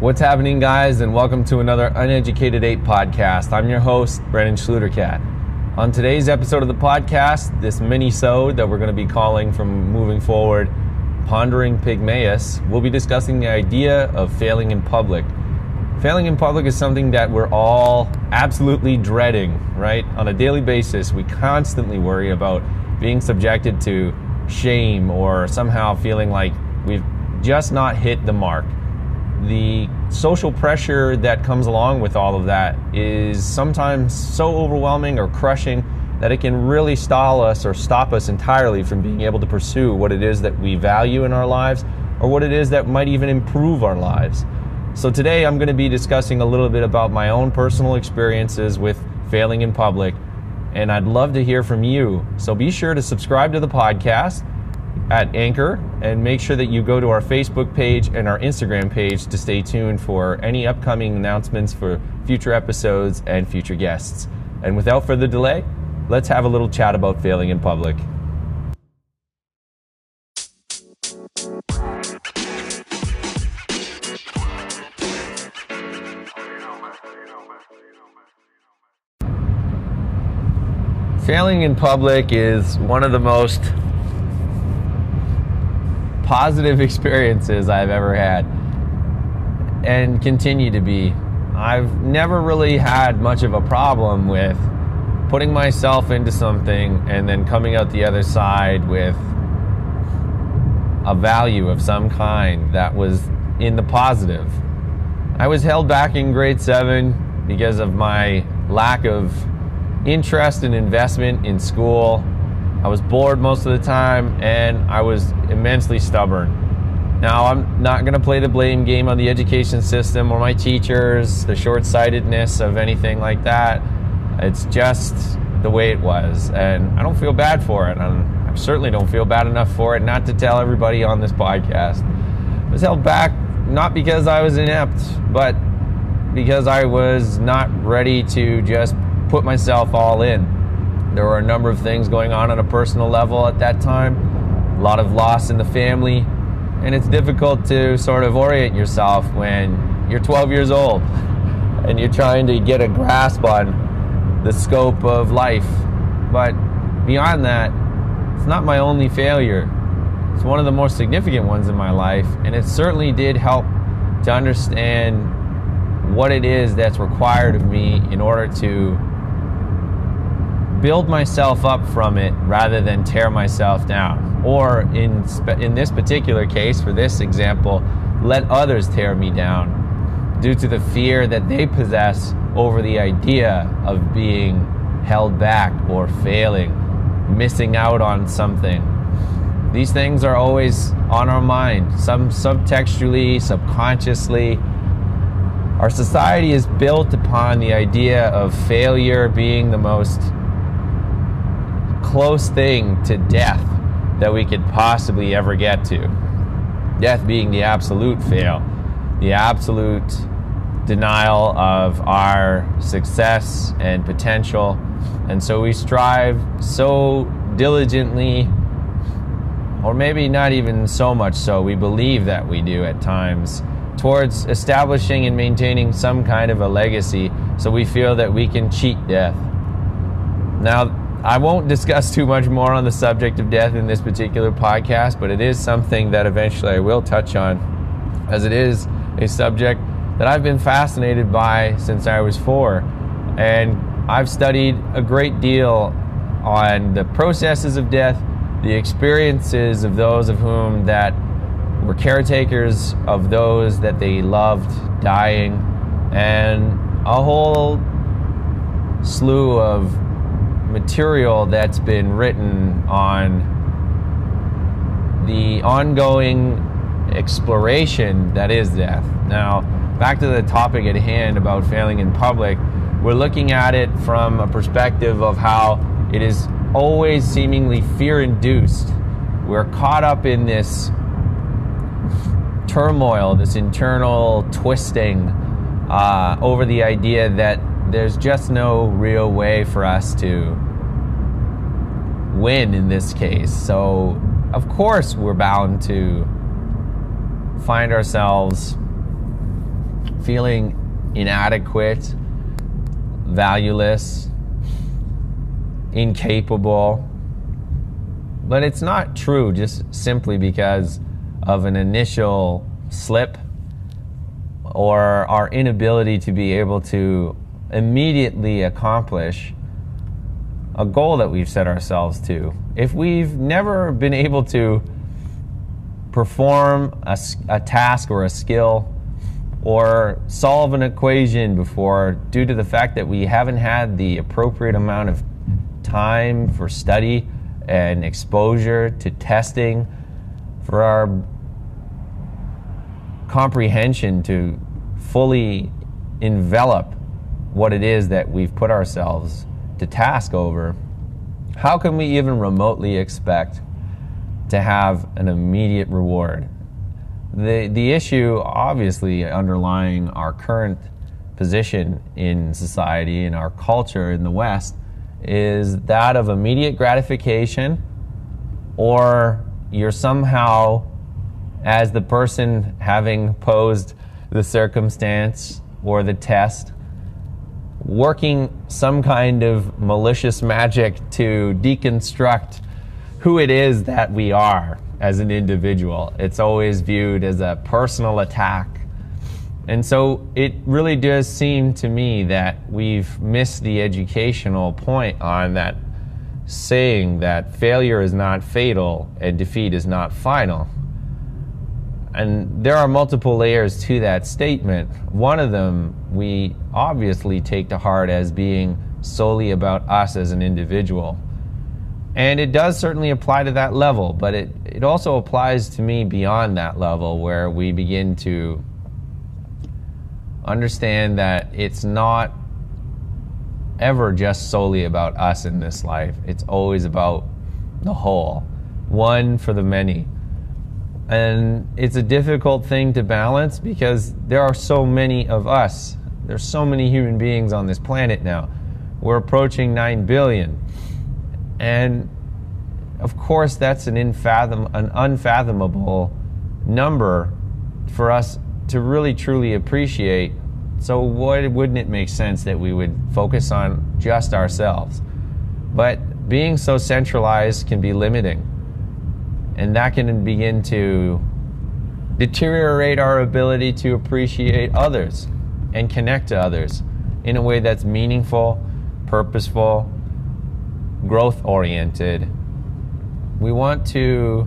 What's happening, guys, and welcome to another Uneducated Ape podcast. I'm your host, Brennan Schlutercat. On today's episode of the podcast, this mini-sode that we're going to be calling from moving forward, Pondering Pygmaeus, we'll be discussing the idea of failing in public. Failing in public is something that we're all absolutely dreading, right? On a daily basis, we constantly worry about being subjected to shame or somehow feeling like we've just not hit the mark the social pressure that comes along with all of that is sometimes so overwhelming or crushing that it can really stall us or stop us entirely from being able to pursue what it is that we value in our lives or what it is that might even improve our lives. So, today I'm going to be discussing a little bit about my own personal experiences with failing in public, and I'd love to hear from you. So, be sure to subscribe to the podcast at Anchor and make sure that you go to our Facebook page and our Instagram page to stay tuned for any upcoming announcements for future episodes and future guests. And without further delay, let's have a little chat about failing in public. Failing in public is one of the most positive experiences I've ever had and continue to be. I've never really had much of a problem with putting myself into something and then coming out the other side with a value of some kind that was in the positive. I was held back in grade seven because of my lack of interest and investment in school I was bored most of the time, and I was immensely stubborn. Now, I'm not going to play the blame game on the education system or my teachers, the short sightedness of anything like that. It's just the way it was, and I don't feel bad for it. And I certainly don't feel bad enough for it not to tell everybody on this podcast. I was held back not because I was inept, but because I was not ready to just put myself all in. There were a number of things going on on a personal level at that time, a lot of loss in the family, and it's difficult to sort of orient yourself when you're 12 years old and you're trying to get a grasp on the scope of life. But beyond that, it's not my only failure. It's one of the more significant ones in my life, and it certainly did help to understand what it is that's required of me in order to build myself up from it rather than tear myself down. Or in, in this particular case, for this example, let others tear me down due to the fear that they possess over the idea of being held back or failing, missing out on something. These things are always on our mind, some subtextually, subconsciously. Our society is built upon the idea of failure being the most close thing to death that we could possibly ever get to. Death being the absolute fail, the absolute denial of our success and potential. And so we strive so diligently, or maybe not even so much so, we believe that we do at times, towards establishing and maintaining some kind of a legacy so we feel that we can cheat death. Now, I won't discuss too much more on the subject of death in this particular podcast, but it is something that eventually I will touch on, as it is a subject that I've been fascinated by since I was four. And I've studied a great deal on the processes of death, the experiences of those of whom that were caretakers of those that they loved dying, and a whole slew of material that's been written on the ongoing exploration that is death. Now, back to the topic at hand about failing in public, we're looking at it from a perspective of how it is always seemingly fear induced. We're caught up in this turmoil, this internal twisting uh, over the idea that there's just no real way for us to win in this case. So, of course, we're bound to find ourselves feeling inadequate, valueless, incapable. But it's not true just simply because of an initial slip or our inability to be able to immediately accomplish a goal that we've set ourselves to. If we've never been able to perform a, a, task or a skill or solve an equation before due to the fact that we haven't had the appropriate amount of time for study and exposure to testing for our comprehension to fully envelop what it is that we've put ourselves to task over, how can we even remotely expect to have an immediate reward? The, the issue, obviously, underlying our current position in society, in our culture in the West, is that of immediate gratification, or you're somehow, as the person having posed the circumstance or the test, working some kind of malicious magic to deconstruct who it is that we are as an individual. It's always viewed as a personal attack. And so it really does seem to me that we've missed the educational point on that saying that failure is not fatal and defeat is not final. And there are multiple layers to that statement. One of them we obviously take to heart as being solely about us as an individual. And it does certainly apply to that level, but it, it also applies to me beyond that level where we begin to understand that it's not ever just solely about us in this life. It's always about the whole, one for the many. And it's a difficult thing to balance because there are so many of us. There's so many human beings on this planet now. We're approaching 9 billion. And of course, that's an, unfathom, an unfathomable number for us to really truly appreciate. So, why wouldn't it make sense that we would focus on just ourselves? But being so centralized can be limiting and that can begin to deteriorate our ability to appreciate others and connect to others in a way that's meaningful, purposeful, growth oriented. We want to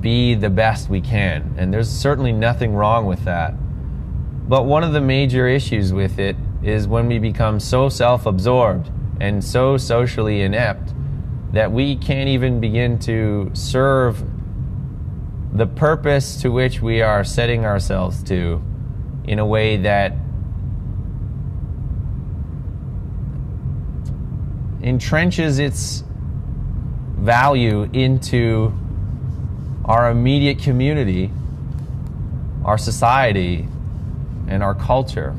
be the best we can, and there's certainly nothing wrong with that. But one of the major issues with it is when we become so self absorbed and so socially inept that we can't even begin to serve the purpose to which we are setting ourselves to in a way that entrenches its value into our immediate community, our society, and our culture.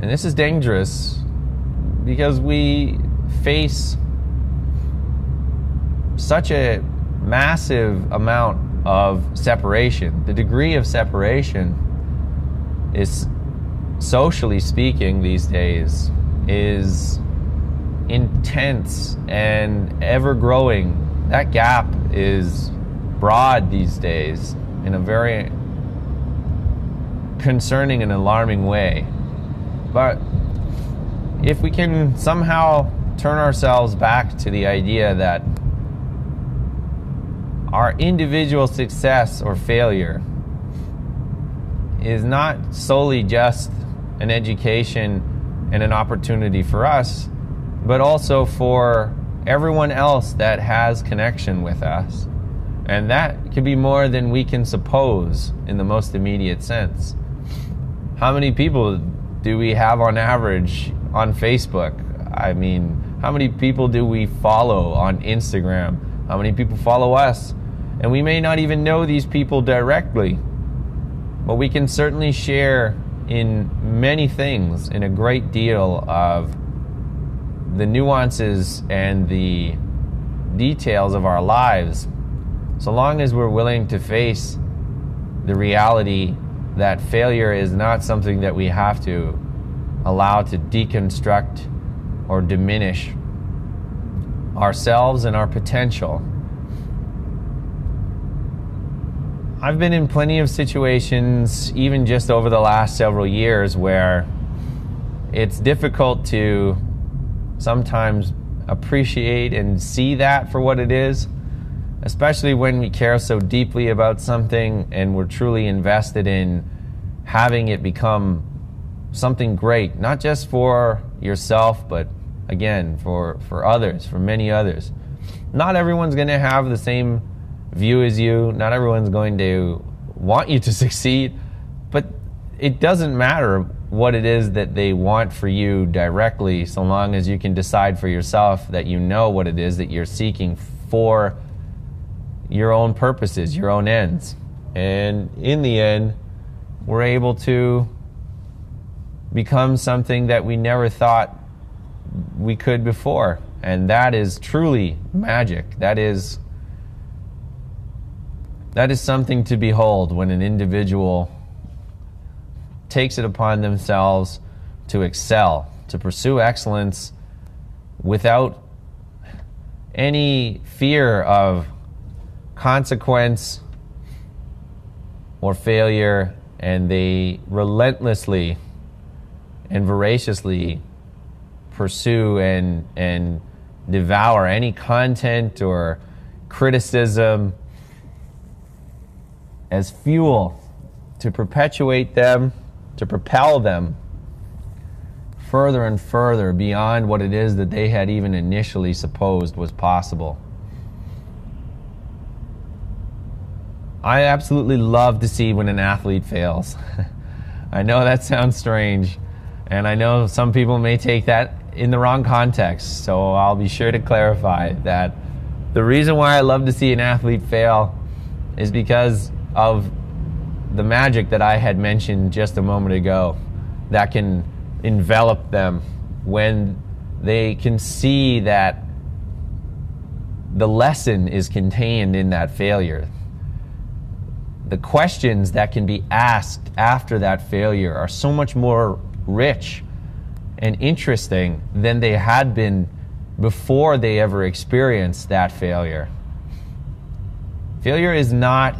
And this is dangerous because we face such a massive amount of separation. The degree of separation is, socially speaking, these days, is intense and ever growing. That gap is broad these days in a very concerning and alarming way. But if we can somehow turn ourselves back to the idea that our individual success or failure is not solely just an education and an opportunity for us, but also for everyone else that has connection with us. And that could be more than we can suppose in the most immediate sense. How many people do we have on average on Facebook? I mean, how many people do we follow on Instagram? How many people follow us? And we may not even know these people directly, but we can certainly share in many things, in a great deal of the nuances and the details of our lives, so long as we're willing to face the reality that failure is not something that we have to allow to deconstruct or diminish ourselves and our potential. I've been in plenty of situations, even just over the last several years, where it's difficult to sometimes appreciate and see that for what it is, especially when we care so deeply about something and we're truly invested in having it become something great, not just for yourself, but again, for, for others, for many others. Not everyone's going to have the same view as you, not everyone's going to want you to succeed, but it doesn't matter what it is that they want for you directly, so long as you can decide for yourself that you know what it is that you're seeking for your own purposes, your own ends. And in the end, we're able to become something that we never thought we could before. And that is truly magic. That is that is something to behold when an individual takes it upon themselves to excel, to pursue excellence without any fear of consequence or failure, and they relentlessly and voraciously pursue and, and devour any content or criticism as fuel to perpetuate them to propel them further and further beyond what it is that they had even initially supposed was possible. I absolutely love to see when an athlete fails. I know that sounds strange, and I know some people may take that in the wrong context, so I'll be sure to clarify that the reason why I love to see an athlete fail is because of the magic that I had mentioned just a moment ago that can envelop them when they can see that the lesson is contained in that failure. The questions that can be asked after that failure are so much more rich and interesting than they had been before they ever experienced that failure. Failure is not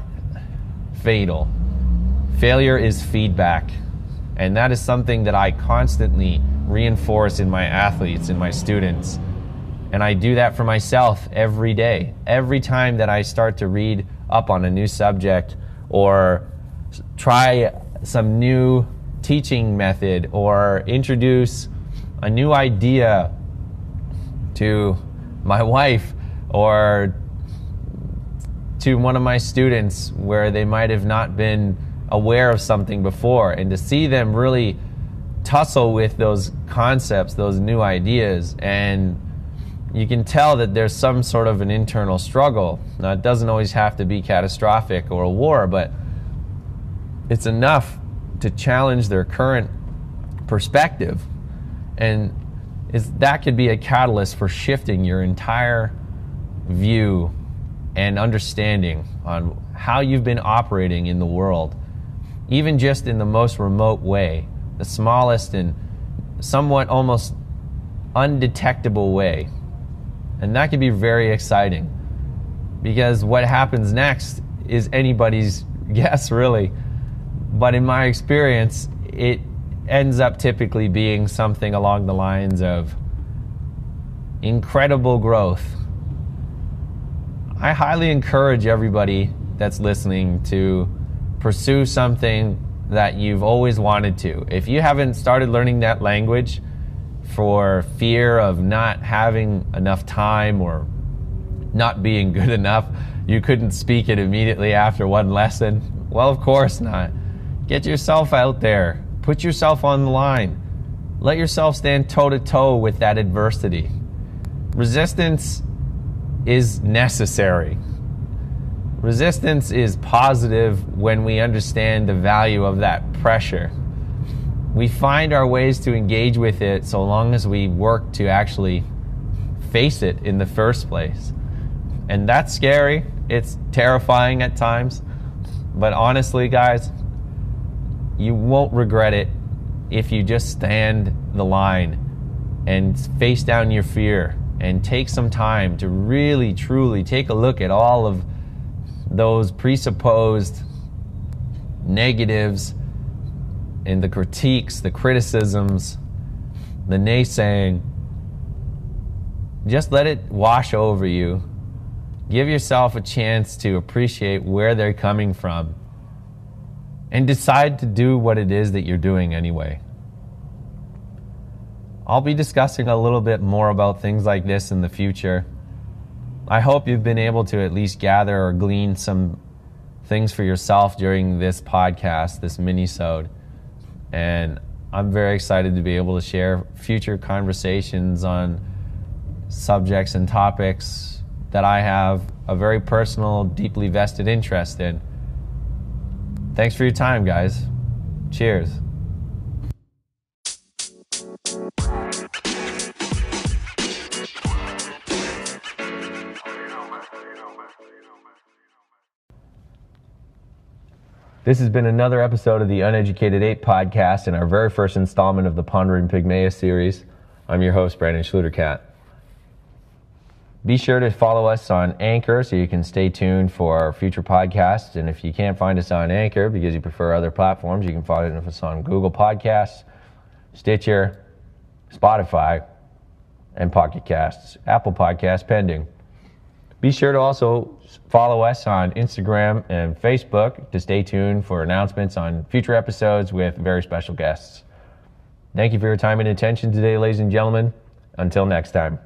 fatal Failure is feedback. And that is something that I constantly reinforce in my athletes in my students. And I do that for myself every day. Every time that I start to read up on a new subject or try some new teaching method or introduce a new idea to my wife or to one of my students where they might have not been aware of something before and to see them really tussle with those concepts, those new ideas, and you can tell that there's some sort of an internal struggle. Now, it doesn't always have to be catastrophic or a war, but it's enough to challenge their current perspective. And that could be a catalyst for shifting your entire view and understanding on how you've been operating in the world even just in the most remote way, the smallest and somewhat almost undetectable way. And that can be very exciting because what happens next is anybody's guess, really. But in my experience, it ends up typically being something along the lines of incredible growth. I highly encourage everybody that's listening to pursue something that you've always wanted to. If you haven't started learning that language for fear of not having enough time or not being good enough, you couldn't speak it immediately after one lesson. Well, of course not. Get yourself out there, put yourself on the line, let yourself stand toe to toe with that adversity. Resistance is necessary. Resistance is positive when we understand the value of that pressure. We find our ways to engage with it so long as we work to actually face it in the first place. And that's scary. It's terrifying at times. But honestly, guys, you won't regret it if you just stand the line and face down your fear and take some time to really, truly take a look at all of those presupposed negatives and the critiques, the criticisms, the naysaying. Just let it wash over you. Give yourself a chance to appreciate where they're coming from and decide to do what it is that you're doing anyway. I'll be discussing a little bit more about things like this in the future. I hope you've been able to at least gather or glean some things for yourself during this podcast, this mini-sode. And I'm very excited to be able to share future conversations on subjects and topics that I have a very personal, deeply vested interest in. Thanks for your time, guys. Cheers. This has been another episode of the Uneducated Ape podcast and our very first installment of the Pondering Pygmaeus series. I'm your host, Brandon Schlutercat. Be sure to follow us on Anchor so you can stay tuned for our future podcasts. And if you can't find us on Anchor because you prefer other platforms, you can find us on Google Podcasts, Stitcher, Spotify, and Pocket Casts, Apple Podcasts pending. Be sure to also follow us on Instagram and Facebook to stay tuned for announcements on future episodes with very special guests. Thank you for your time and attention today, ladies and gentlemen. Until next time.